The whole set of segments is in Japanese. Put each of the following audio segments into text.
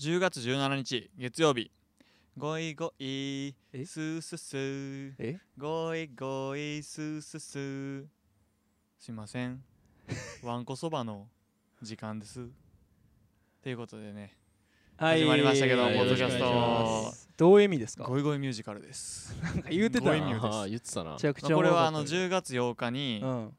10月17日月曜日ごいごいえ？スースースーえ？ごいごいスースースーすいません。わんこそばの時間です。ということでね。はい。始まりましたけどポッドキャスト。どういう意味ですかごいごいミュージカルです。なんか言うてたな。ああ言ってたな。めちゃくちまあこれはあの10月8日に、うん。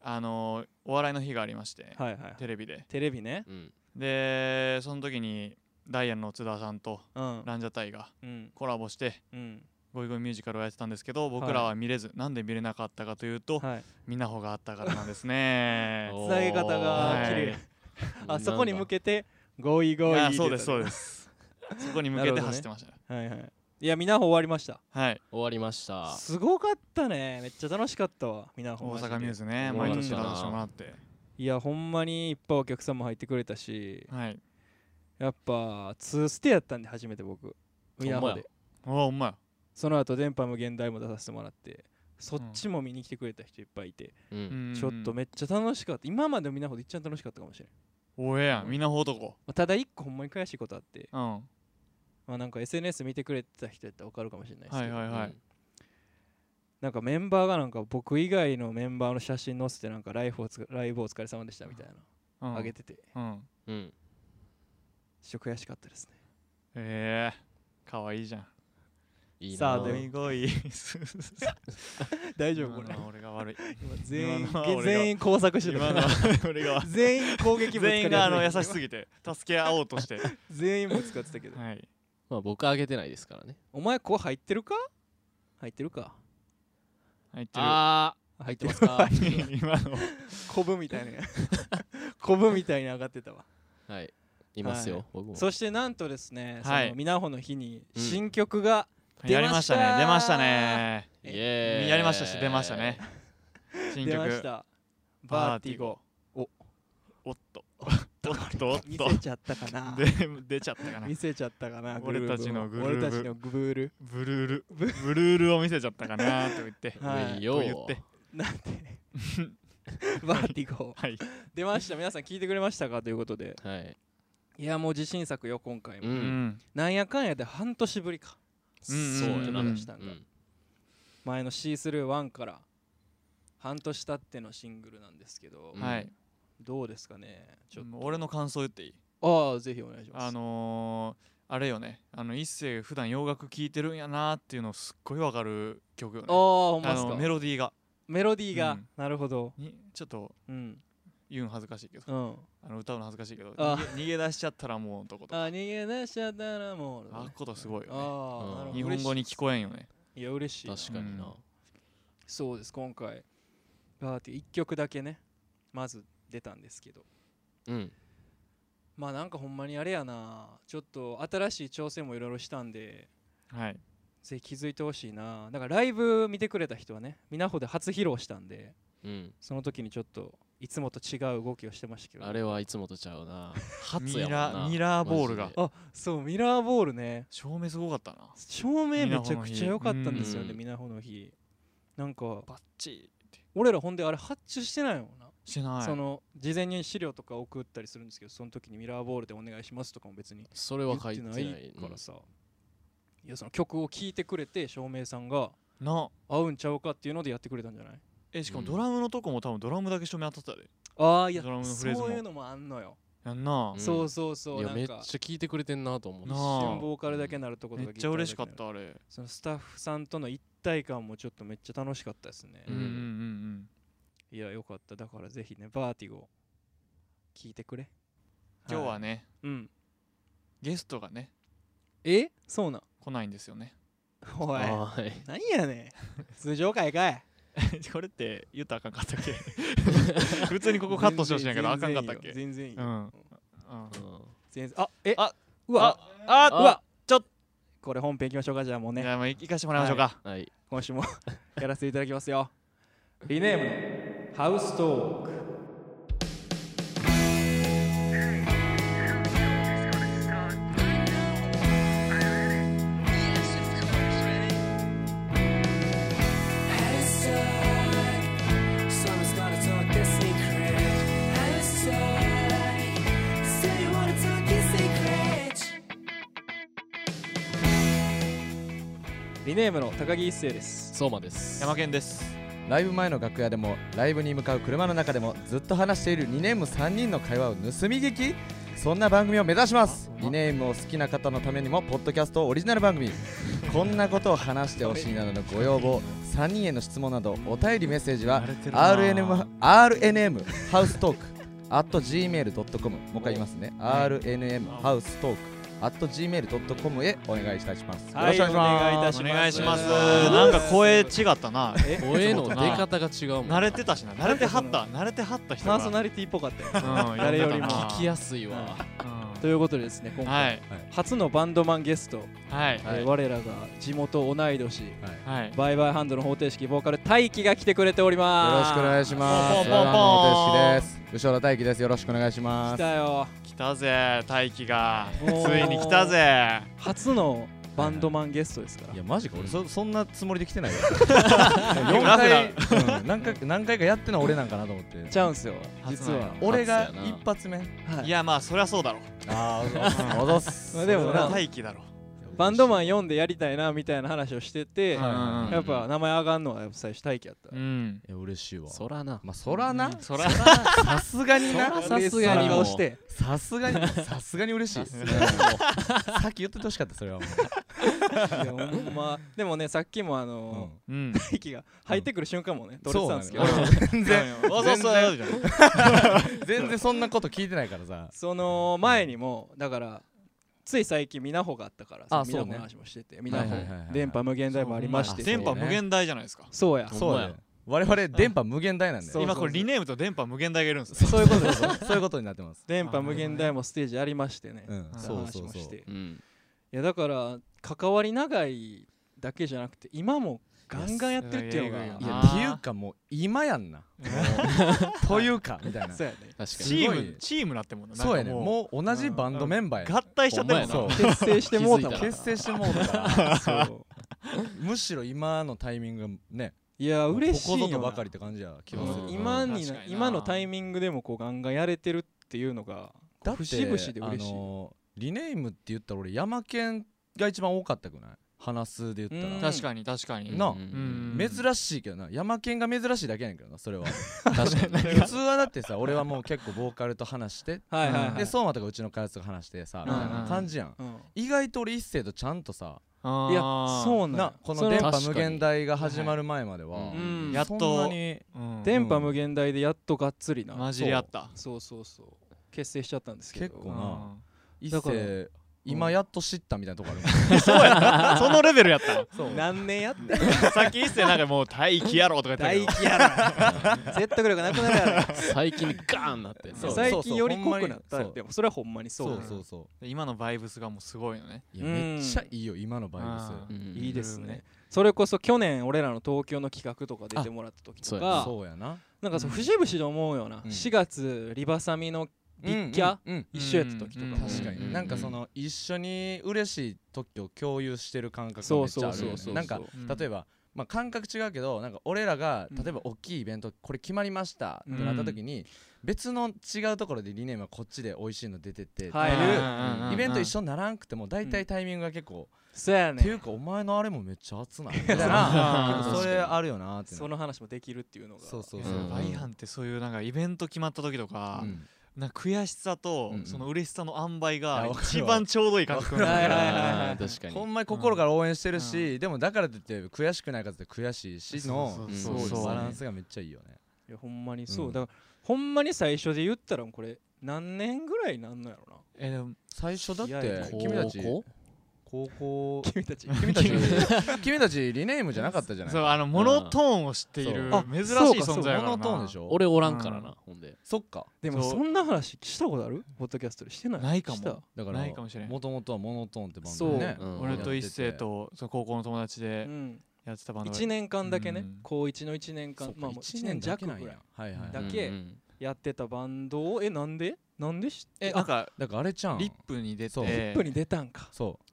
あのお笑いの日がありまして、はいはい。テレビで。テレビね。うん。でその時にダイアンの津田さんとうん。ランジャタイがうん。コラボしてうん。ゴイゴイミュージカルをやってたんですけど僕らは見れず、なんで見れなかったかというと、はい。みなほがあったからなんですね。おつなげ方がはい。綺麗。あそこに向けけてゴイゴイそうですそうです。そこに向けて 走ってましたね。はいはい。いやみなほ終わりました。はい。終わりました。すごかったね。めっちゃ楽しかったわみなほ大阪ミューズねうん毎年出させてもらって。いやほんまにいっぱいお客さんも入ってくれたし。はいやっぱ2ステやったんで初めて僕。みなほほんまで。おおうまいその後電波無限大も出させてもらってそっちも見に来てくれた人いっぱいいて、ううん。んちょっとめっちゃ楽しかった。今までみなほで一番楽しかったかもしれん、おえやんみなほ男まあただ一個ほんまに悔しいことあって、うん。はまあ、なんか SNS 見てくれてた人やったら分かるかもしれないですけど、いはいはい。なんかメンバーがなんか僕以外のメンバーの写真載せてなんかライフをライブお疲れ様でしたみたいなうん。あげてて。うん。うんちょっと悔しかったですね。ええかわいいじゃん。いいな。さあでもゴイゴイ大丈夫これ？俺が悪い。今全員今のは俺が全員工作してた。今のは俺が全員攻撃ぶつかり全員があの優しすぎて助け合おうとして。全員も使ってたけど。はい。まあ僕あげてないですからね。お前こう入ってるか？入ってるか？入ってる。ああ入ってますか？今の。コブみたいなコブみたいに上がってたわ。はいい。ますはよ僕も。そしてなんとですね、はい。そのみなほの日にうん新曲がやりましたね。出ました。出ましたね。やりましたし出ましたね。新出まし曲た。バーティゴ。おっと。おっとおっ見とせちゃったかな。で出ちゃったかな。見せちゃったかな俺たちのグルーブ。俺たちのグブール。ブルール。ブルールを見せちゃったかなと言って。はい。と言って。なんて バーティゴ。はい。出ました。皆さん聞いてくれましたか？ということで。はいいやもう自信作よ今回も、ううん。んなんやかんやで半年ぶりか。うんうんそうやなうんしたんだうん前の C31 から半年経ってのシングルなんですけど、うん。はい。どうですかねちょっと。俺の感想言っていい？ああぜひお願いします。あのーあれよね。あの一世普段洋楽聴いてるんやなっていうのすっごいわかる曲よね。ああほんまっすか。メロディーが。メロディーが、うん。なるほど。にちょっとうん言うん恥ずかしいけど。うん。あの歌うの恥ずかしいけどあ逃げ逃げ出しちゃったらもうとことか。あ逃げ出しちゃったらもう、あっことすごいよね。ああ、うん。日本語に聞こえんよね。えい。や嬉しいな。確かにな。そうです今回。バーティ1曲だけねまず出たんですけど。うん。まあなんかほんまにあれやな。ちょっと新しい挑戦もいろいろしたんで。はい。ぜひ気づいてほしいな。だからライブ見てくれた人はねみなほで初披露したんで。うん。その時にちょっといつもと違う動きをしてましたけど。あれはいつもとちゃうな。初ミラミラーボールが。あそうミラーボールね。照明すごかったな。照明めちゃくちゃ良かったんですよねうん。みなほの日。なんかバッチリ俺らほんであれ発注してないもんな。してない。その事前に資料とか送ったりするんですけどその時にミラーボールでお願いしますとかも別にそれは書いてないからさ、いやその曲を聴いてくれて照明さんがな。合うんちゃうかっていうのでやってくれたんじゃない？えしかもうん。ドラムのとこも多分ドラムだけ照明当たったで。ああいやドラムのフそレーズも。ういうのもあんのよ、やんな。うんそうそうそいうやめっちゃなんか聞いてくれてんなと思う一なあ。瞬ボーカルだけなるとことかめっちゃ嬉しかったあれ。そのスタッフさんとの一体感もちょっとめっちゃ楽しかったですね、うんうんうんいやよかった。だからぜひねバーティゴ聞いてくれ。今日はねうん。ゲストがねえ？そうなん。来ないんですよね。おい。はい。何やねん。通常会かい これって言ったらあかんかったっけ？普通にここカットしてほしいんやけどあかんかったっけ？全然いいよ。うん。うん。うん。全然あえあうわ。あうわちょっ。これ本編いきましょうかじゃあもうね。じゃあもう行かしてもらいましょうか。はい。今週も やらせていただきますよ。リネームのハウストークリネームの高木一生です。相馬です。山健です。ライブ前の楽屋でもライブに向かう車の中でもずっと話しているリネーム3人の会話を盗み聞き。そんな番組を目指します。リネームを好きな方のためにもポッドキャストオリジナル番組。こんなことを話してほしいなどのご要望。3人への質問などお便りメッセージは RNM, RNM ハウストーク。at gmail.com もう一回言いますね。RNM ハウストーク gmail.com へお願いいたします、はいよろしくお願いします。お願いします。お願いします。なんか声違ったな。え？声の出方が違うもん。慣れてたしな。慣れてはった。慣れてはった人が。パーソナリティっぽかったよ。うん誰よりも。聞きやすいわ。うん。ということでですね今回、はい。初のバンドマンゲスト、はい。えー我らが地元同い年。はい。バイバイハンドの方程式ボーカル大輝が来てくれておりよます。ろしくお願いします。ポンポンポン。ポン。吉原大輝です。よろしくお願いしま来す。たよ来たぜ大輝が。ついに来たぜ。初のバンドマンゲストですから。いやマジか。俺そそんなつもりで来てないよ。ラ4フ回、うん、何回何回かやってんの俺なんかなと思って。ちゃうんすよ初実は。俺が一発目。はい。いやまあそりゃそうだろああ、でもな。大輝だろバンドマン読んでやりたいなみたいな話をしてて、はいやっぱ名前上がんのはやっぱ最初大輝やった、うん。いや嬉しいわ。そらな。まあそらな。そら さすがにな。そらさすがにもう。嬉しそうな顔してさすがにさすがに嬉しい。さうんすがに。もさっき言っててほしかったそれはもいやほんま。でもねさっきもあう。のうん。大輝が入ってくる瞬間もね撮れてたんですけど、全然わざわざじゃん。全然そんなこと聞いてないからさ。その前にもだからつい最近みなほがあったからあそうねみなほの話もしててみなほ電波無限大もありまして電波無限大じゃないですか？そうや。そうだよ。我々電波無限大なんだよ。今これリネームと電波無限大がいるんですね。そういうことですそういうことになってます。電波無限大もステージありましてね、うん。そそううそうそう話もしていうんやだから関わり長いだけじゃなくて今もガンガンやってるっていうのが。いやっていうかもう今やんな。というかみたいな。そうやね。チに。ームチームなってもんな。そうやね。もう。同じバンドメンバーや。合体しちゃってるもん結成してもうたもん結成してもうたむしろ今のタイミングがねいや嬉しいここよなぞとばかりって感じや気がする。うん。今に今のタイミングでもこうガンガンやれてるっていうのがだって節々で嬉しい。あのーリネームって言ったら俺山県が一番多かったくない？話すで言ったうん。ら確かに確かに。な珍しいけどな。山県が珍しいだけやねんけどなそれは。確かに。普通はだってさ俺はもう結構ボーカルと話してはいはいはい。で相馬とかうちの開発とか話してさみたいな感じやん。うん。意外と俺一星とちゃんとさいやそうなんなやこの電波無限大が始まる前まではやっとそん。電波無限大でやっとがっつりな。混じり合った。そうそうそう。結成しちゃったんですけど。結構な。一星今やっと知ったみたいなとこあるもん。そうやなそのレベルやった。そう。何年やってさっき一世なんかもう大気やろとか言ってたけど。大気やろ説得力なくなるやろ。最近ガーンなってそう。最近より濃くなったそうそう。でもそれはほんまにそそううそうそう。今のバイブスがもうすごいよね。いやうん。めっちゃいいよ今のバイあブうん。いいですね。それこそ去年俺らの東京の企画とか出てもらった時とそうスかそうやな。なんかそう節々で思うような。うん。4月リバサミのビッキャうんうん一緒やった時とかうんも。確かうんになんかその一緒に嬉しい時を共有してる感覚がそうめっちゃあるよね。そうそうそうなんかうん。例えばまあ感覚違うけどなんか俺らがうん。例えば大きいイベントこれ決まりましたってなった時に別の違うところでリネームはこっちで美味しいの出てってってはい。いうイベント一緒緒にならんくても大体タイミングが結構そうやっていうねかお前のあれもめっちゃ熱ない みたいあな。それあるよなってその話もできるっていうのが。そうそうそう。うんバイハンってそういうなんかイベント決まった時とかうんな悔しさとうんうん。その嬉しさの塩梅いが一番ちょうどいい感覚はいはいはいはい。あー確かに。ほんまに心から応援してるしでもだからといって悔しくないかって悔しいしのバランスがめっちゃいいよね。いやほんまにそう、うん。だからほんまに最初で言ったらこれ何年ぐらいなんのやろな。えでも最初だって君たち高高校。君たち君たち君たち。リネームじゃなかったじゃないそうあのモノトーンを知っている珍しい存在やからなモノトーンでしょ？俺おらんからなほんで。そっか。でもそんな話したことある？ポッドキャストでしてない？ないかも。だからないかもしれん。もともとはモノトーンってバンドでね。そう。うん。俺と一星とその高校の友達うでん、やってたバンドが1年間だけね、うん。高1の1年間。まあもう1 1年年弱ぐらい弱ぐらい。はいはいだけうんうんやってたバンドを。えなんで？なんでしあえなんかだからあれちゃん。リップに出そう。てリップに出たんか。そう。ん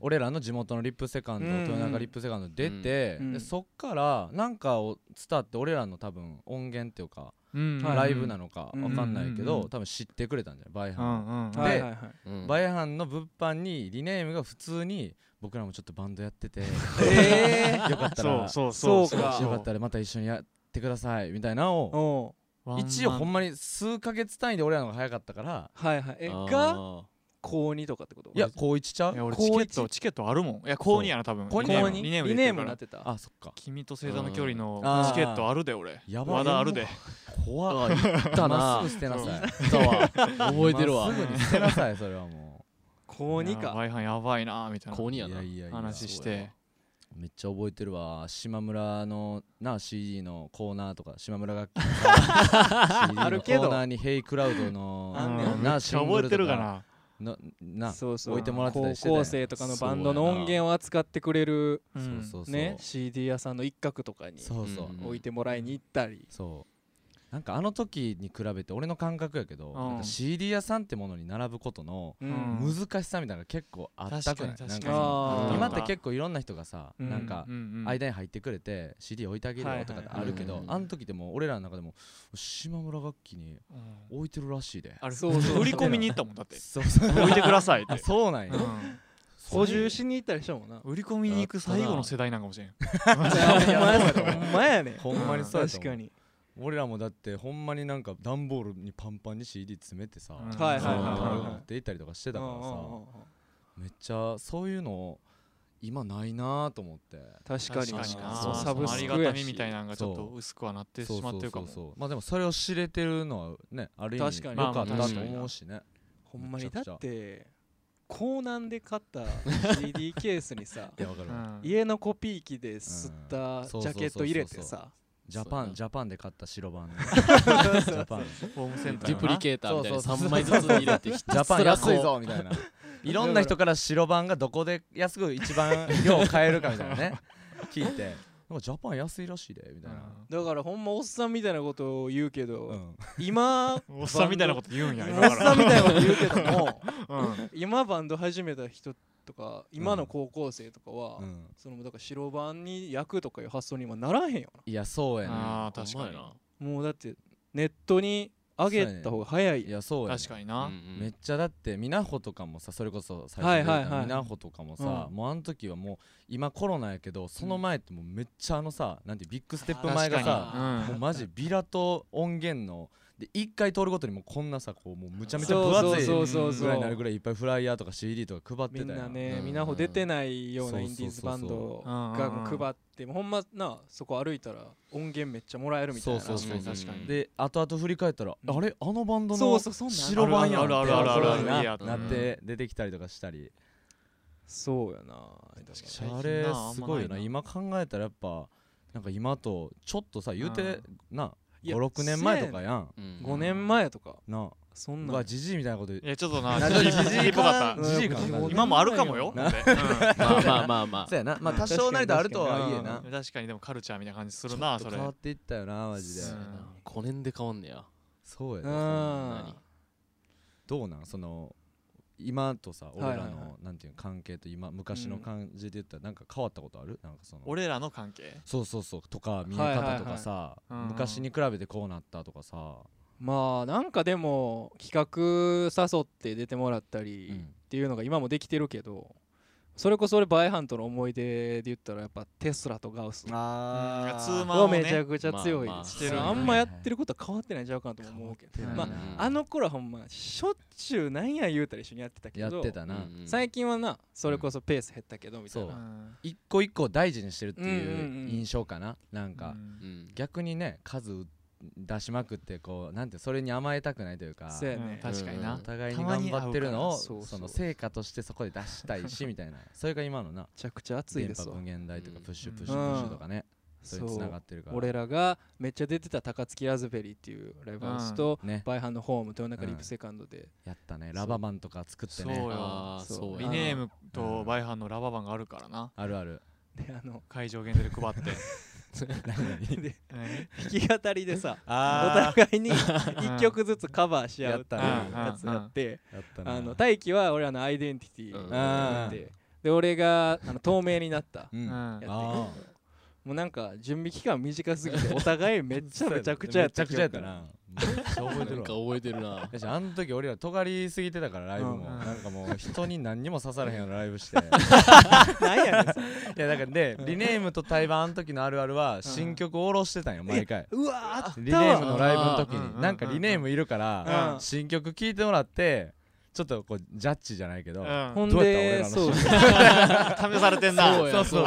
俺らの地元のリップセカンド、豊中リップセカンド出て、うん。でそっからなんかを伝って俺らの多分音源っていうか、ライブなのかうん。わかんないけど、多分知ってくれたんじゃない？バイうハン、ではいバイハンの物販にリネームが普通に僕らもちょっとバンドやっててえよかったらそうそうそうか。よかったらまた一緒にやってくださいみたいなのを一応ほんまに数ヶ月単位で俺らの方が早かったからはいはい。えが？高2とかってこと？いや高一ちゃいうや俺高一？チケットチケットあるもん。いや高2やな多分。高二高リネーム2リネームリネーで言ってるから。ムになってた。あそっか。君と星座の距離のあー。チケットあるで俺。やばい。まだあるで。怖っあ言ったな。すぐ捨てなさい。覚えてるわ。すぐに捨てなさいそれはも高2いやかバイハンやばいなみたいな。高2やな。ういやいやいや。話して。めっちゃ覚えてるわ。島村のな CD のコーナーとか。島村楽器 のさ CD のコあるけど。ーナーに「ヘイクラウドのあんねん。うんめっちゃ覚えてるかなななそうそう。置いてもらってたりしてた高校生とかのバンドの音源を扱ってくれるうんそうそう。そうね CD 屋さんの一角とかにそうそう。うん置いてもらいに行ったり。そうなんかあの時に比べて俺の感覚やけど、ん。なんか CD 屋さんってものに並ぶことのうん。うん難しさみたいなのが結構あったくない？確かに確かになんか今って結構いろんな人がさ、うん。なんかうんうん。間に入ってくれて CD 置いてあげるよとかってあるけど、はいはいはいあの時でも俺らの中でも島村楽器にうん。置いてるらしいで。あれそうそう。売り込みに行ったもんだって。そうそう。置いてくださいっあて。そうなんや、うん。補充しに行ったりしたもんな。売り込みに行く最後の世代なんかもしれん。ほんまやね。ほんまにそうやと思う。確かに俺らもだってほんまになんか段ボールにパンパンに CD 詰めてさ、うんはいはいそのはい。はい持って行ったりとかしてたからさ。めっちゃそういうの今ないなと思って。確かに。確かにありスクやしがたみみたいなのがちょっと薄くはなってしまってるかも。そうそうそうそう。まあでもそれを知れてるのはねある意味確かに。良かったと思うしね。ほんまにだってコーナンで買った CD ケースにさいやわかるわうん家のコピー機で吸ったうんジャケット入れてさジャパンジャパンで買った白版ジャパン。ホームセンターデュプリケーターみたいな。そうそうそう。3枚ずつ入れてひジャパン安いぞみたいな。いろんな人から白版がどこで安く一番量買えるかみたいなね。聞いて。なんかジャパン安いらしいでみたいな。だからほんまおっさんみたいなことを言うけど、うん。今 おっさんみたいなこと言うんやお今っさんみたいなこと言うけどもうん。今バンド始めた人とか今の高校生とかは、うん。そのだから白番に焼くとかいう発想に今ならへんよいやそうやねあー確かにな。なもうだってネットに上げた方が早い。いやそうやね確かにな。うんめっちゃだってみなほとかもさそれこそ最はい初にはいはい。みなほとかもさ、うん。もうあの時はもう今コロナやけどその前ってもうめっちゃあのさなんてビッグステップ前が確さもうマジビラと音源ので一回通るごとにもうこんなさこうもうむちゃめちゃ分厚いそうそうそうぐらいになるぐらいいっぱいフライヤーとか CD とか配ってみんなね、うん。みなほ出てないようなインディーズバンドが配ってほんまなそこ歩いたら音源めっちゃもらえるみたいな。そうそうそう確かにで後々振り返ったら、うん。あれあのバンドのそうそうそんなん白版やんってなって出てきたりとかしたりそうやなシャレすごいよな今考えたらやっぱなんか今とちょっとさ言うてな56年前とかやん。うん。5年前とか。なそんなじじいみたいなこと言う。いやちょっとな なじじいっぽかった。じじい感うん。今もあるかもよ。なほんで。まあまあまあまあ。そうやな。まあ多少なりとあるとはいえな。うん確かにでもカルチャーみたいな感じするなそれ。変わっていったよなマジで。うん。5年で変わんねや。うそうやねん。どうなん？その今とさ俺らのなんていうの関係と今昔の感じで言ったらなんか変わったことある？なんかその。俺らの関係？そうそうそう。とか見え方とかさうん。昔に比べてこうなったとかさ。まあなんかでも企画誘って出てもらったりうんっていうのが今もできてるけどそれこそ俺バイハンとの思い出で言ったらやっぱテスラとガウス。あツーマンはをね。めちゃくちゃ強いまあまあ。ですしてるあんまやってることは変わってないんちゃうかなとも思うけど。まああの頃はほんましょっちゅうなんや言うたら一緒にやってたけどやってたな。うん。うん最近はなそれこそペース減ったけどみたいな。一個一個大事にしてるっていううん印象かななんか。うん。逆にね数出しまくってこうなんてそれに甘えたくないというかうんそうやね。確かにな。お互いに頑張ってるのをそうそうその成果としてそこで出したいし みたいな。それが今のなめちゃくちゃ熱い電ですわ。波無限大とかプッシュうんプッシュプッシュとかね。そうつながってるから。俺らがめっちゃ出てた高槻ラズベリーっていうライブハウスとね。バイハンのホーム豊中リップセカンドでやったね。ラバマンとか作ってね。そうよ。そうリやネームとバイハンのラババンがあるからな。あるある。であの会場限定で配って 弾き語りでさおあ互いに 一曲ずつカバーし合うっていうやったねやつやってあの大輝は俺らのアイデンティティ。うん。やってで俺があの透明になった。やって。もうなんか準備期間短すぎてお互いめっちゃめちゃくちゃやっためちゃくちゃやったなめっちゃ覚えてなんるわか覚えてるな。だしあの時俺ら尖りすぎてたからライブも、うん。なんかもう人に何にも刺されへんようなライブして。い なんやねんそれ。やだからでリネームと対バンあの時のあるあるは新曲を下ろしてたんよ毎回。うわーあっリネームのライブの時あーになんかリネームいるからうん。新曲聴いてもらってちょっとこうジャッジじゃないけどうん。ほんどうやった俺らのでそう。試されてんな。そうや。そうそう。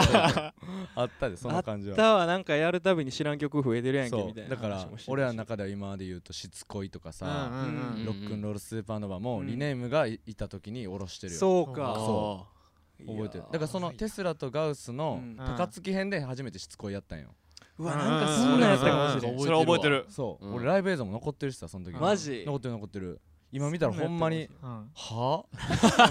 あったでその感じは。あったわなんかやるたびに知らん曲増えてるやんけそみたいうなだから俺らの中では今まで言うと「しつこい」とかさうんうんうん「ロックンロールスーパーノヴァ」もうんリネームがいいた時に下ろしてるよ。そうか。そいや覚えてる。だからそのテスラとガウスのうん。高槻編で初めてしつこいやったんよ。うわなんかそんなんやったかもしれん。うんそれ覚えてる。そう、うん。俺ライブ映像も残ってるしさその時マジ？残ってる残ってる今見たらほんまにうんは？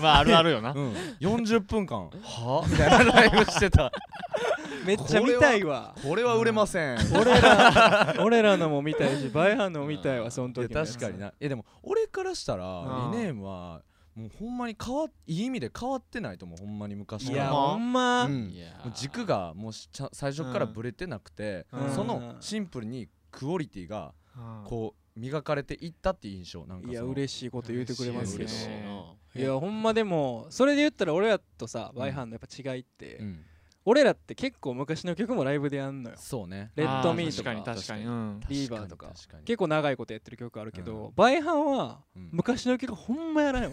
まああるあるよな。うん。40分間は？みたいなライブしてた。めっちゃ見たいわ。これは売れません、俺ら俺らのも見たいしバイハンのも見たいわその時確かにな。いやでも俺からしたらうん。リネームはもうほんまに変わっいい意味で変わってないと思う。ほんまに昔から。いやほんま？うん。軸がもう最初からブレてなくて、うん。そのシンプルにクオリティがうん。こう磨かれていったっていう印象なんかいや嬉しいこと言うてくれますけど。嬉しいな。いやほんまでもそれで言ったら俺らとさバイハンのやっぱ違いって、うん。俺らって結構昔の曲もライブでやんのよ。そうね。レッドミーと確か確かに。うん。リーバーとか。確かに。結構長いことやってる曲あるけど、うん。バイハンはうん。昔の曲ほんまやらん。よ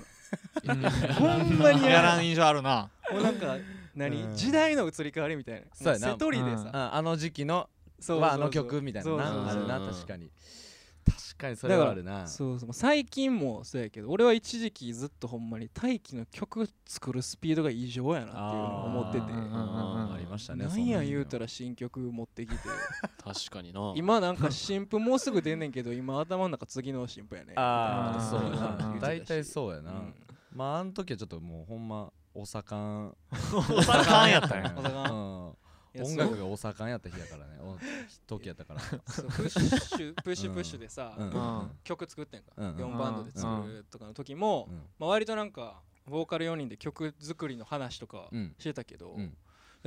うん。ほんまにやらんやらん印象あるな。もうなんか何、うん。時代の移り変わりみたいな。そうやな。も瀬戸りでさ、ああの時期のそうはあの曲みたいなそうそうなあるなうん確かに。確かにそれはあるな。そうそう最近もそうやけど俺は一時期ずっとほんまに大輝の曲作るスピードが異常やなっていうのを思ってて。ありましたねなんや言うたらら新曲持ってきて。確かにな。今なんか新譜もうすぐ出んねんけど今頭の中次の新譜やねああそうな。大体そうやな。うん。まああの時はちょっともうほんまお盛ん。お盛んやったんや。ん音楽がお盛んやった日やからね。お時やったから。プッシュプッシュプッシュでさ、曲作ってんか、うん4バンドで作るとかの時も、うん。まあ、割となんかボーカル4人で曲作りの話とかうん。してたけど、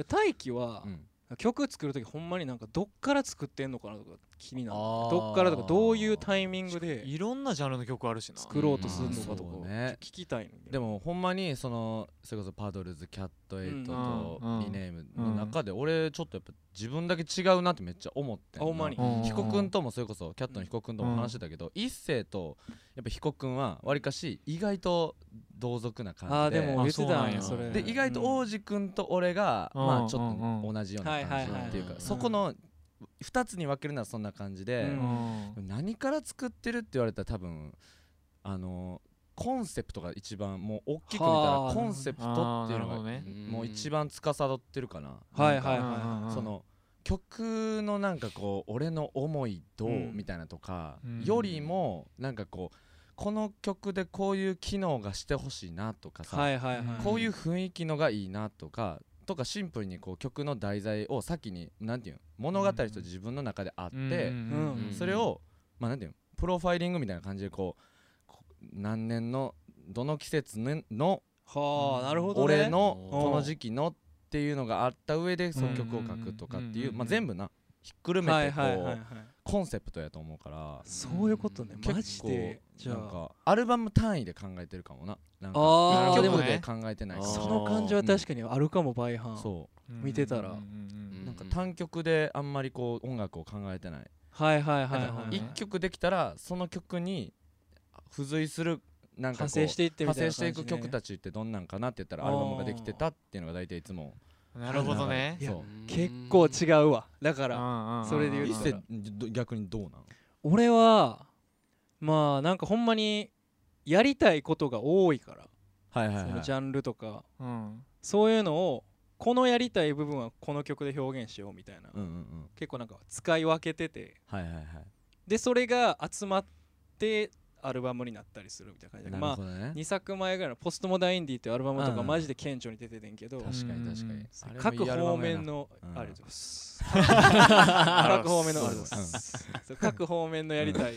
大輝はう、ん。曲作る時ほんまになんかどっから作ってんのかなとか気になる。どっからとかどういうタイミングでいろんなジャンルの曲あるしな。作ろうとするのかとか。ね。聞きたいで。もほんまにそのそれこそパドルズキャットエイトとうん。リネームの中で俺ちょっとやっぱ自分だけ違うなってめっちゃ思ってほんまに。うん。彦君ともそれこそキャットの彦君とも話してたけど、一星とやっぱ彦君はわりかし意外と同族な感じで。ああでも言ってたんやあそれ。で意外と王子君と俺が、うん。まあちょっと同じような感じはいはいはいっていうかうんそこの2つに分けるのはそんな感じで、うん。何から作ってるって言われたら多分あのコンセプトが一番もう大きく見たらはあコンセプトっていうのがもう一番司ってるかな。はいはいはいその曲のなんかこう俺の思いどううん。みたいなとかうん。よりもなんかこうこの曲でこういう機能がしてほしいなとかさ、こういう雰囲気のがいいなとかとかシンプルにこう曲の題材を先になんていうの物語と自分の中であって、うんそれをまあなんていうのプロファイリングみたいな感じでこうこ何年のどの季節ねのはあなるほどね。俺のうん。この時期のっていうのがあった上でその曲を書くとかっていううんまあ全部なひっくるめはいてこうコンセプトやと思うから。そういうことね。マジで。アルバム単位で考えてるかもななんかあー一でもね。曲で考えてないからあーその感じは確かにあるかも倍半そ見てたら。うんうんうなんか単曲であんまりこう音楽を考えてない。はいはいはいはい一曲できたらその曲に付随するなんかこう派生していってみたいな派生していく曲ちたちってどんなんかなって言ったらアルバムができてたっていうのが大体いつも。なるほどね。結構違うわ。だかららそれで言う一と逆にどうなの俺はまあなんかほんまにやりたいことが多いから。はいはいはい。そのジャンルとか。うん。そういうのをこのやりたい部分はこの曲で表現しようみたいな。うんうんうん。結構なんか使い分けてて。はいはいはい。でそれが集まってアルバムになったりするみたいな感じで。なまあるほどね。2作前ぐらいの「ポストモダンインディ」っていうアルバムとかうんマジで顕著に出ててんけど確かに確かに。各方面のうんありがとうございます。各方面のありがとうございます各方面のやりたい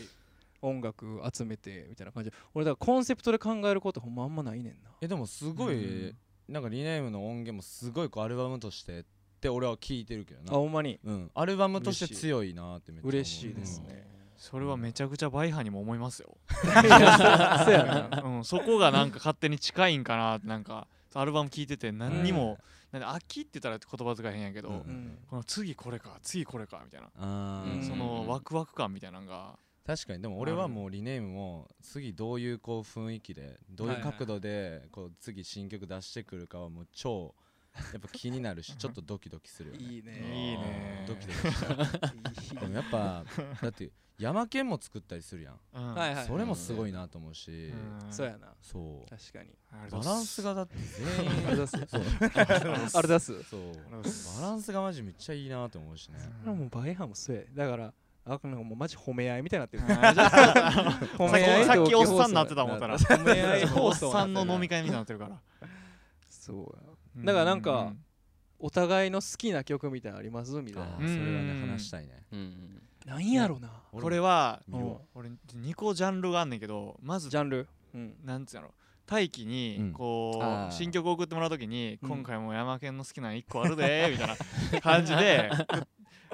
音楽集めてみたいな感じ。で俺だからコンセプトで考えることほんまあんまないねんな。えでもすごいなんかリネームの音源もすごいこうアルバムとしてって俺は聞いてるけどあなほんまに。うん。アルバムとして強いなってめっちゃ嬉しいですね、それはめちゃくちゃバイハにも思いますよ、そ そうやな。うん、そこがなんか勝手に近いんかなってなんかアルバム聴いてて何にも、なんで秋って言ったら言葉遣い変やけど、うんうん。この次これか次これかみたいな、うんそのワクワク感みたいなのが確かに。でも俺はもうリネームも次どういうこう雰囲気でどういう角度でこう次新曲出してくるかはもう超やっぱ気になるしちょっとドキドキするよね。いいね。いいねドキドキしちゃうでもやっぱだって山県も作ったりするやん。うんはいはい。それもすごいなと思うし。うん。そうやな。そう。確かに。バランスがだって全員。あれ出す。そう。あれ出す。そう。バランスがマジめっちゃいいなと思うしね。これはもうバイハもそうや。だからあなんかもうマジ褒め合いみたいになってる。さっきおっさんになってた思ったら。褒め合いお放っさんの飲み会みたいになってるから。そうや。だからなんかお互いの好きな曲みたいなのあります？みたいな。それはうんね話したいね。うんなんやろな。うんこれは俺2個ジャンルがあんねんけどまずジャンル？うん。なんつうの？大輝うにん。こう新曲送ってもらう時にうん。今回も山県の好きなの1個あるでみたいな感じで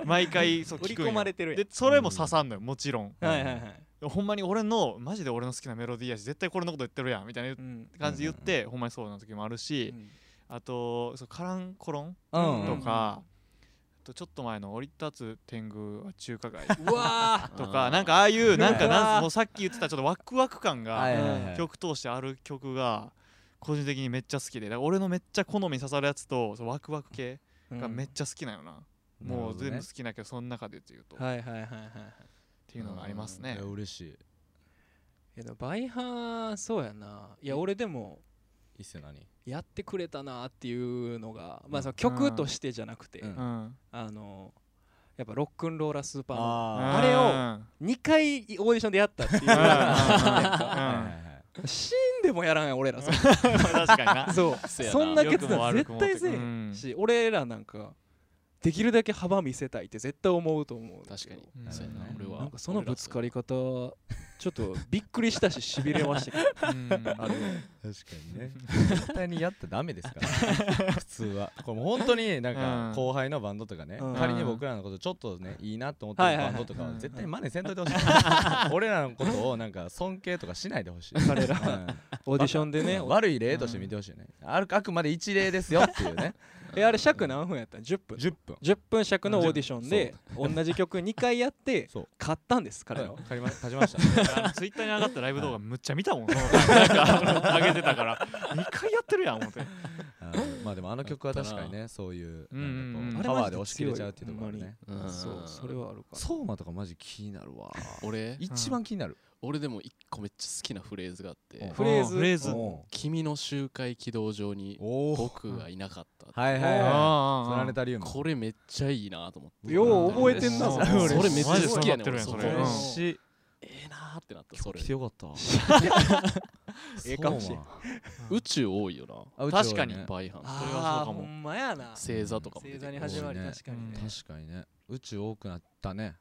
毎回そう聞くんよ。込まれてるやん。でそれも刺さんのよもちろん。はいはいはい。ほんまに俺のマジで俺の好きなメロディーやし絶対これのこと言ってるやんみたいなうん。感じで言ってほんまにそうな時もあるしあとそうカランコロンうんとかあとちょっと前の「降り立つ天狗は中華街」うわとかなんかああいうなんかなんもうさっき言ってたちょっとワクワク感が曲通してある曲が個人的にめっちゃ好きで俺のめっちゃ好みに刺さるやつとそのワクワク系ーがめっちゃ好きなよな、もう全部好きだけどその中でっていうと、っはいはいはいはいはい。ていうのがありますね。いや嬉しい。いいやでもバイハーそうやな。いや俺でもいっすよ何？やってくれたなっていうのがまあその曲としてじゃなくてあのやっぱロックンローラースーパーのああれをうん。2回オーディションでやったっていう。死んでもやらんやん俺らそれ。確かにな。そう。そんな決断絶対せえへうんんし俺らなんかできるだけ幅見せたいって絶対思うと思う確かに。うん。そうやな俺は。なんかそのぶつかり方ちょっとびっくりしたししびれましたけど。うん。あれは確かにね。絶対にやったらダメですから。普通は。これもう本当になんかうん。後輩のバンドとかねうん。仮に僕らのことちょっとねいいなと思ってるバンドとかはうん。絶対真似せんといてほしい。俺らのことをなんか尊敬とかしないでほしい。彼ら。うん。オーディションでね。悪い例として見てほしいね。あるあくまで一例ですよっていうねえあれ尺何分やったん？10分。10分。10分尺のオーディションで同じ曲2回やって 買ったんです彼らは勝ちま勝ちました。ツイッターに上がったライブ動画むっちゃ見たもん、なんか上げてたから。2回やってるやん思って。まあでもあの曲は確かにねそういうパワーで押し切れちゃうっていうところあるね。うん。そうそれはあるか。相馬とかマジ気になるわ。俺？一番気になる俺でも一個めっちゃ好きなフレーズがあってうん。フレーズ。フレーズ。お「君の周回軌道上に僕がいなかった」はいはいはい。プラネタリウムこれめっちゃいいなと思ってよう覚えてんなうん。それそれめっちゃ好きやねんそれ。ええなーってなったそれ。来てよかったええかもしれん。相宇宙多いよな。確かにバイハンそれはそうかも。ほんまやな。星座とかも星座に始まり確かにね。確かにね。宇宙多くなったね。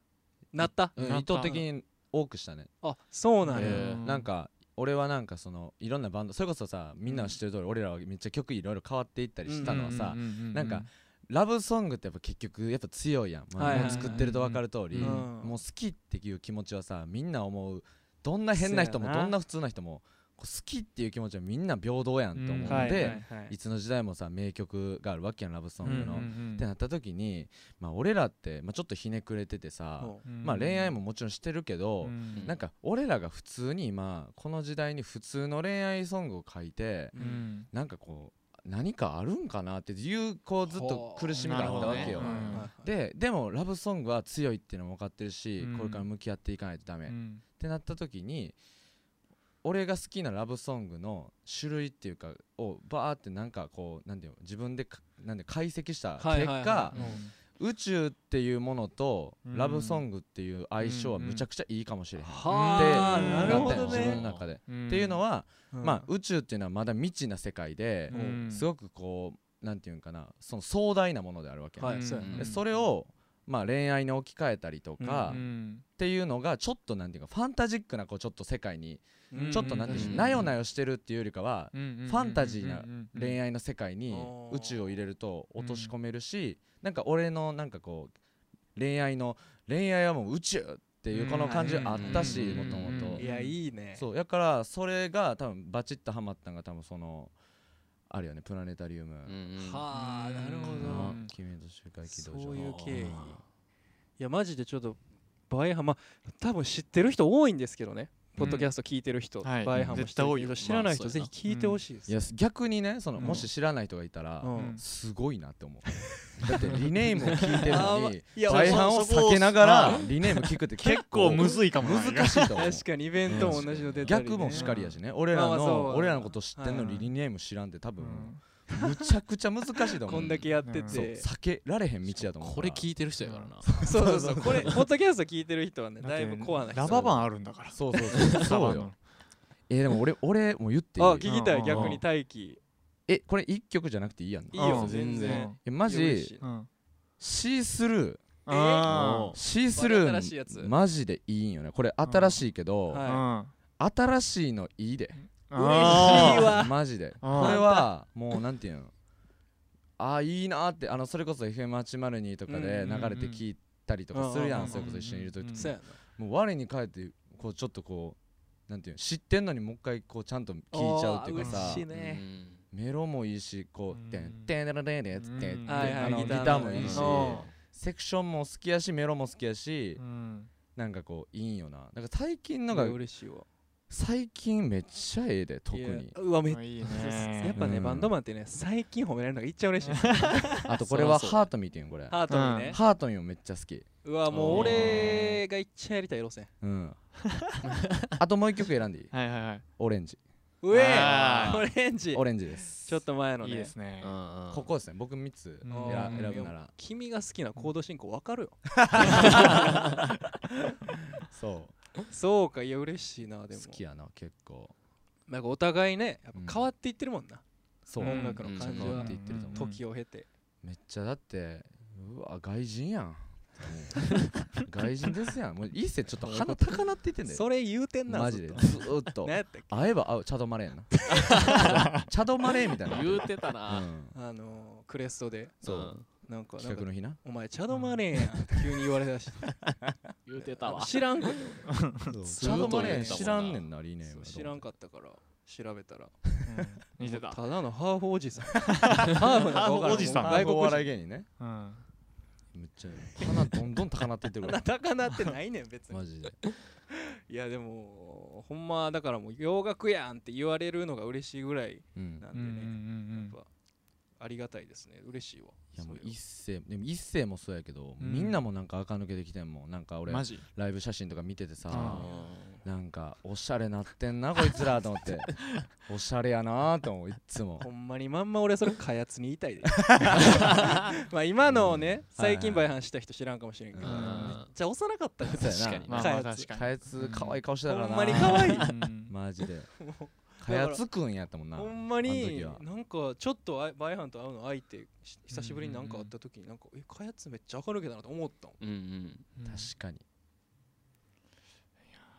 なった。うん。なった意図的に多くしたね。あそうなんや。えーなんか俺はなんかそのいろんなバンドそれこそさみんなは知ってる通り俺らはめっちゃ曲いろいろ変わっていったりしたのはさなんかラブソングってやっぱ結局やっぱ強いやん、まあもう作ってると分かる通り、うん。もう好きっていう気持ちはさみんな思う。どんな変な人もどんな普通な人も好きっていう気持ちはみんな平等やんと思うんで、うん。はいはいはい。いつの時代もさ名曲があるわけやんラブソングの。うんってなった時に、まあ、俺らって、まあ、ちょっとひねくれててさ、おまあ、恋愛ももちろんしてるけど、うん。なんか俺らが普通に今この時代に普通の恋愛ソングを書いてうん。なんかこう何かあるんかなっていうこうずっと苦しみがあったわけよ。ででもラブソングは強いっていうのも分かってるし、うん。これから向き合っていかないとダメ、っうん。てなった時に俺が好きなラブソングの種類っていうかをバーってなんかこうなんていうの自分でかなんで解析した結果、宇宙っていうものとうんラブソングっていう相性はむちゃくちゃいいかもしれへん、はあうんなったんよ自分のね中で、うん。っていうのは、うん。まあ宇宙っていうのはまだ未知な世界でう、ん。すごくこうなんていうんかなその壮大なものであるわけ、それをまあ恋愛に置き換えたりとか、うっん。ていうのがちょっとなんていうかファンタジックなこうちょっと世界にうんちょっとなんていうなよなよしてるっていうよりかはフファンタジーな恋愛愛の世界にうん宇宙を入れると落とし込めるし、なんか俺のなんかこう恋愛の恋愛はもう宇宙っていうこの感じあったしうんもともうんといやいいね。そうやからそれが多分バチッとハマったんが多分そのあるよねプラネタリウム、うんはあなるほど。うん。君と周回軌道上そういう経緯。いうん。やマジでちょっとバイハンまあ多分知ってる人多いんですけどねポッドキャスト聞いてる人、はい。バイハンも知ってる絶対多いよ。けど知らない人まあぜひ聞いてほしいです、いや逆にねその、うんもし知らない人がいたら、すごいなって思う。だってリネームを聞いてるのに いや大半を避けながらあリネーム聞くって結構むずいかもな難しいと思う。確かにイベントも同じの出たり、ね、逆もしかりやしね。俺らの俺らのこと知ってんのにリネーム知らんって多分うんむちゃくちゃ難しいと思う。んこだけやってて、避けられへん道やと思ういこれ聞いてる人やからな。そうそうそう。これ ポッドキャスト聞いてる人はねだいぶコアな人ラババンあるんだから。そうそうそう。そうよ。えーでも俺俺もう言っていい？あ聞きたうん。い逆に大輝。えこれ一曲じゃなくていいやんいいようん。全然。えマジ？うん。シースルー。あシースル新しいやつ。ーマジでいいんよね。これ新しいけど、はい。新しいのいいで嬉しいわ。マジで。これはもうなんていうの？あーいいなーってあのそれこそ FM802 とかで流れて聞いたりとかするやうんんそれこそ一緒にいる時うんとかもう我に返ってこうちょっとこうなんていうの？知ってんのにもう一回こうちゃんと聞いちゃうっていうかさ。嬉しいね。メロもいいしこうんう「てんてんてんてんてん」つってギギターもいいしうんセクションも好きやしメロも好きやしうんなんかこういいんよななんか最近のが嬉しいわ最近めっちゃええで特いやにうわめっいい やねっぱね、うん。バンドマンってね最近褒められるのがいっちゃ嬉しい。あとこれはハート見てんこれ。ハートにね、ハートミンめっちゃ好き。うわもう俺がいっちゃやりたい路線。うん。あともう一曲選んでいい？はいはいはい。オレンジ。うえオレンジ。オレンジです。ちょっと前のね。いいですね。ここですね。僕3つうん。選ぶなら。君が好きなコード進行わかるよ。そそうかいや嬉しいなでも。う好きやな結構。なんかお互いねやっうん。ぱ変わっていってるもんな、そう。うん音楽の感じは。変わっていってると思う。時を経て。めっちゃだってうわ外人やん。外人ですやん。もういいっせちょっと鼻高なっていってんだよ。それ言うてんなマジで。ずっと。会えば会うチャドマレーやな。チャドマレーみたいな。言うてたうなん。あのークレストで。そう。なん。かなんか企画の日な？お前チャドマネーやん。っ て急に言われたし 言うてたわ。知らんくてチャドマレー知らんねんなリーネーム。俺知らんかったから調べたら。似てた。ただのハーフおじさん。ハーフなんか分からハーフおじさん。外国お笑い人。芸人ねうん。めっちゃ鼻どんどん高なっていってるから高なってないねん別に。マジで。いやでもほんまだからもう洋楽やんって言われるのが嬉しいぐらいうんなんうんでうん。ねやっぱありがたいですね。嬉しいわ。いやもう一世でも一世もそうやけど、うん。みんなもなんか垢抜けてきてんもん。なんか俺マジ？ライブ写真とか見ててさあなんかおしゃれなってんな こいつらと思って。おしゃれやなと思ういっつも。ほんまにまんま俺それ開発に言いたいで。まあ今のをね最近はい売販した人知らんかもしれんけど。うんめっちゃ幼かったからそうやな。確かにまあまあ確かに。かやつ可愛い顔してたからな。ほんまに可愛い。うんマジでかやつくんやったもんなほんまあになんかちょっとあいバイハンと会うの相手し久しぶりになんか会った時になんかえかやつめっちゃ明るけだなと思ったもん。うんうん確かに。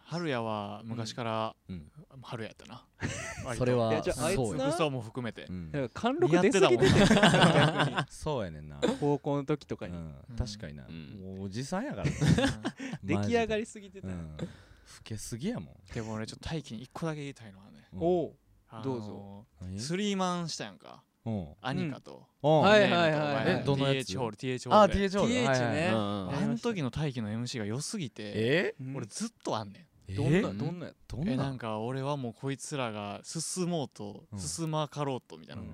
春やは昔からうん。春やったな。それはいやじゃああいつそうやな。服装も含めて。うん。貫禄出すぎて そうやねんな。高校の時とかに。うん。確かにな。うん。もうおじさんやから。出来上がりりすぎてたうん。老けすぎやもでも俺ちょっと大輝に一個だけ言いたいのはねんおう。あのどうぞ。何？スリーマンしたやんか。うん。アニカと。うん。はいねはいはい。えどのやつ？TH ホール TH ホあールで TH ホール TH ねうんあの時の大輝の MC が良すぎてえ？うん俺ずっとあんねん。え？どんなえどんなやどんな？えなんか俺はもうこいつらが進もうとうん。進まかろうとみたいな、うん。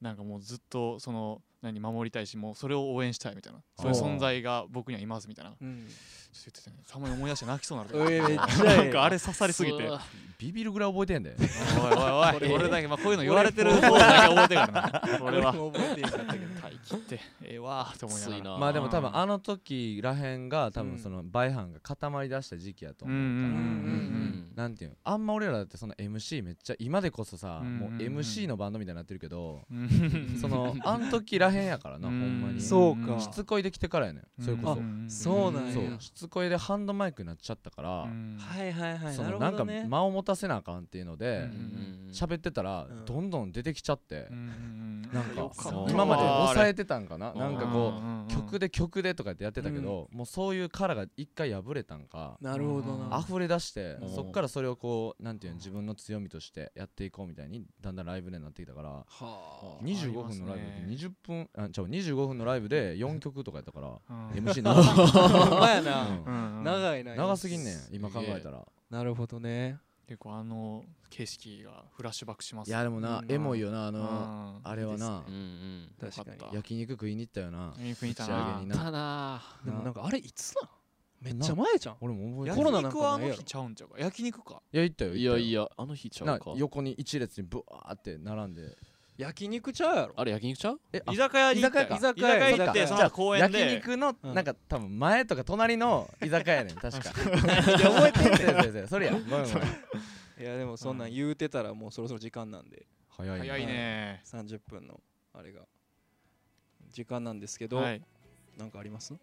なんかもうずっとその何守りたいしもうそれを応援したいみたいな。そういう存在が僕にはいますみたいな。ちょっうんと言ってたまに思い出して泣きそうになるなんかあれ刺さりすぎて。おいビビるぐらい覚えてんでおいおい俺だけまあこういうの言われてる。方だけ覚えてるからな俺はも覚えてんかったけど。ってええわーって思いながら。まあでも多分うんあの時らへんが多うん分そのバイハンが固まりだした時期やとうん思うから。うんうんうんなんていうのあんま俺らだってその MC めっちゃ今でこそさうんもう MC のバンドみたいになってるけどうん。うんそのあん時ららへんやからなほんまに。そうか。しつこいできてからやねん。それこそ。そうなんや。しつこいでハンドマイクになっちゃったからはいはいはい。そなるのなんか間を持たせなあかんっていうのでうん喋ってたらうん。どんどん出てきちゃって。なんか今まで抑えてたんかな？なんかこう曲で曲でとかってやってたけどもうそういう殻が一回破れたんか。なるほどな。溢れ出してうん。そっからそれをこうなんていうの自分の強みとしてやっていこうみたいにだんだんライブでなってきたからはあ。25分のライブで20分あちゃう25分のライブで4曲とかやったからうん。MC 長すぎほんまやな。長いな長すぎんねん今考えたら。なるほどね。結構あの景色がフラッシュバックします。いやでもなうん。エモいよなあうのん。あれはな。うんうん。確かに。焼肉食いに行ったよな。肉にいたな。げにな。ただでもなんかあれいつなん？めっちゃ前じゃん。俺も覚えてコロナるなんかないやろ焼肉はあの日ちゃうんちゃうか？焼肉か。いや行ったよい行ったよ。やいやあの日ちゃなうか。横に一列にブワーって並んで焼肉ちゃうやろ。あれ焼肉ちゃうえあ居酒屋に行った。よ居酒屋か。居酒屋行っ居酒屋てその後公園で。焼肉のうん。なんか多分前とか隣の居酒屋やねん。確か覚えてんねんそれやごめんごめん。いやでもそんなん言うてたらもうそろそろ時間なんで。早い早いね。30分のあれが。時間なんですけど、はい。なんかあります？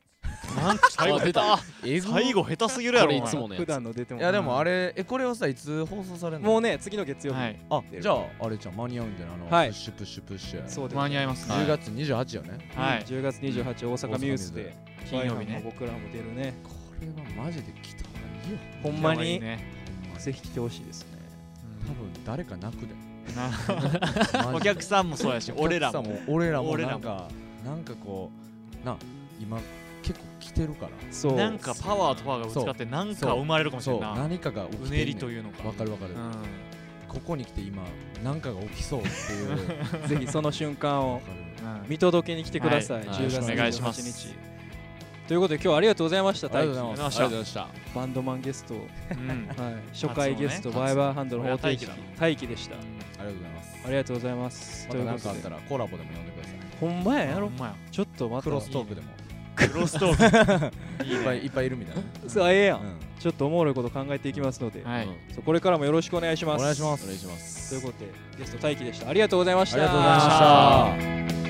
なんか最後あ出た。えぐ最後下手すぎるやろいつものや普つ段の出てもいやでもあれえこれはさいつ放送されるの？もうね次の月曜日、はい。あじゃああれじゃん間に合うんだよあのプはい。ッシュプッシュプッシュ。やそうです間に合いますね10月28よね。はい。10月28大阪ミュースで。金曜日ね。僕らも出るね。これはマジで来た方がいいよ。ほんまにぜひ来てほしいですね。多分誰か泣くで。お客さんもそうやし俺らも。お客さん俺らも俺らもなんかなんかこうな今結構来てるから。そう。なんかパワーとパワーがぶつかってなんか生まれるかもしれな。何かが起きてうねりというのか。わかるわかる、うここに来て今何かが起きそうっていう。わ ぜひその瞬間を見届けに来てください、はい。10月お願いしま28す。日ということで今日はありがとうございましたありがとう大輝ございますありがとうございましバンドマンゲスト、はい、うん初回ゲスト、ね。バイバーハンドの方程式大輝でした。ありがとうございます。ありがとうございます。また何かあということで。ったらコラボでも呼んでください。ほんまややろちょっとまた。クロストークでもク。ロストーク。いっぱいいっぱいいるみたいな。そうええやん、うん。ちょっとおもろいこと考えていきますので、はい。うん。そうこれからもよろしくお願いしますお願いします。お願いします。ということでゲスト大輝でした。ありがとうございました。ありがとうございました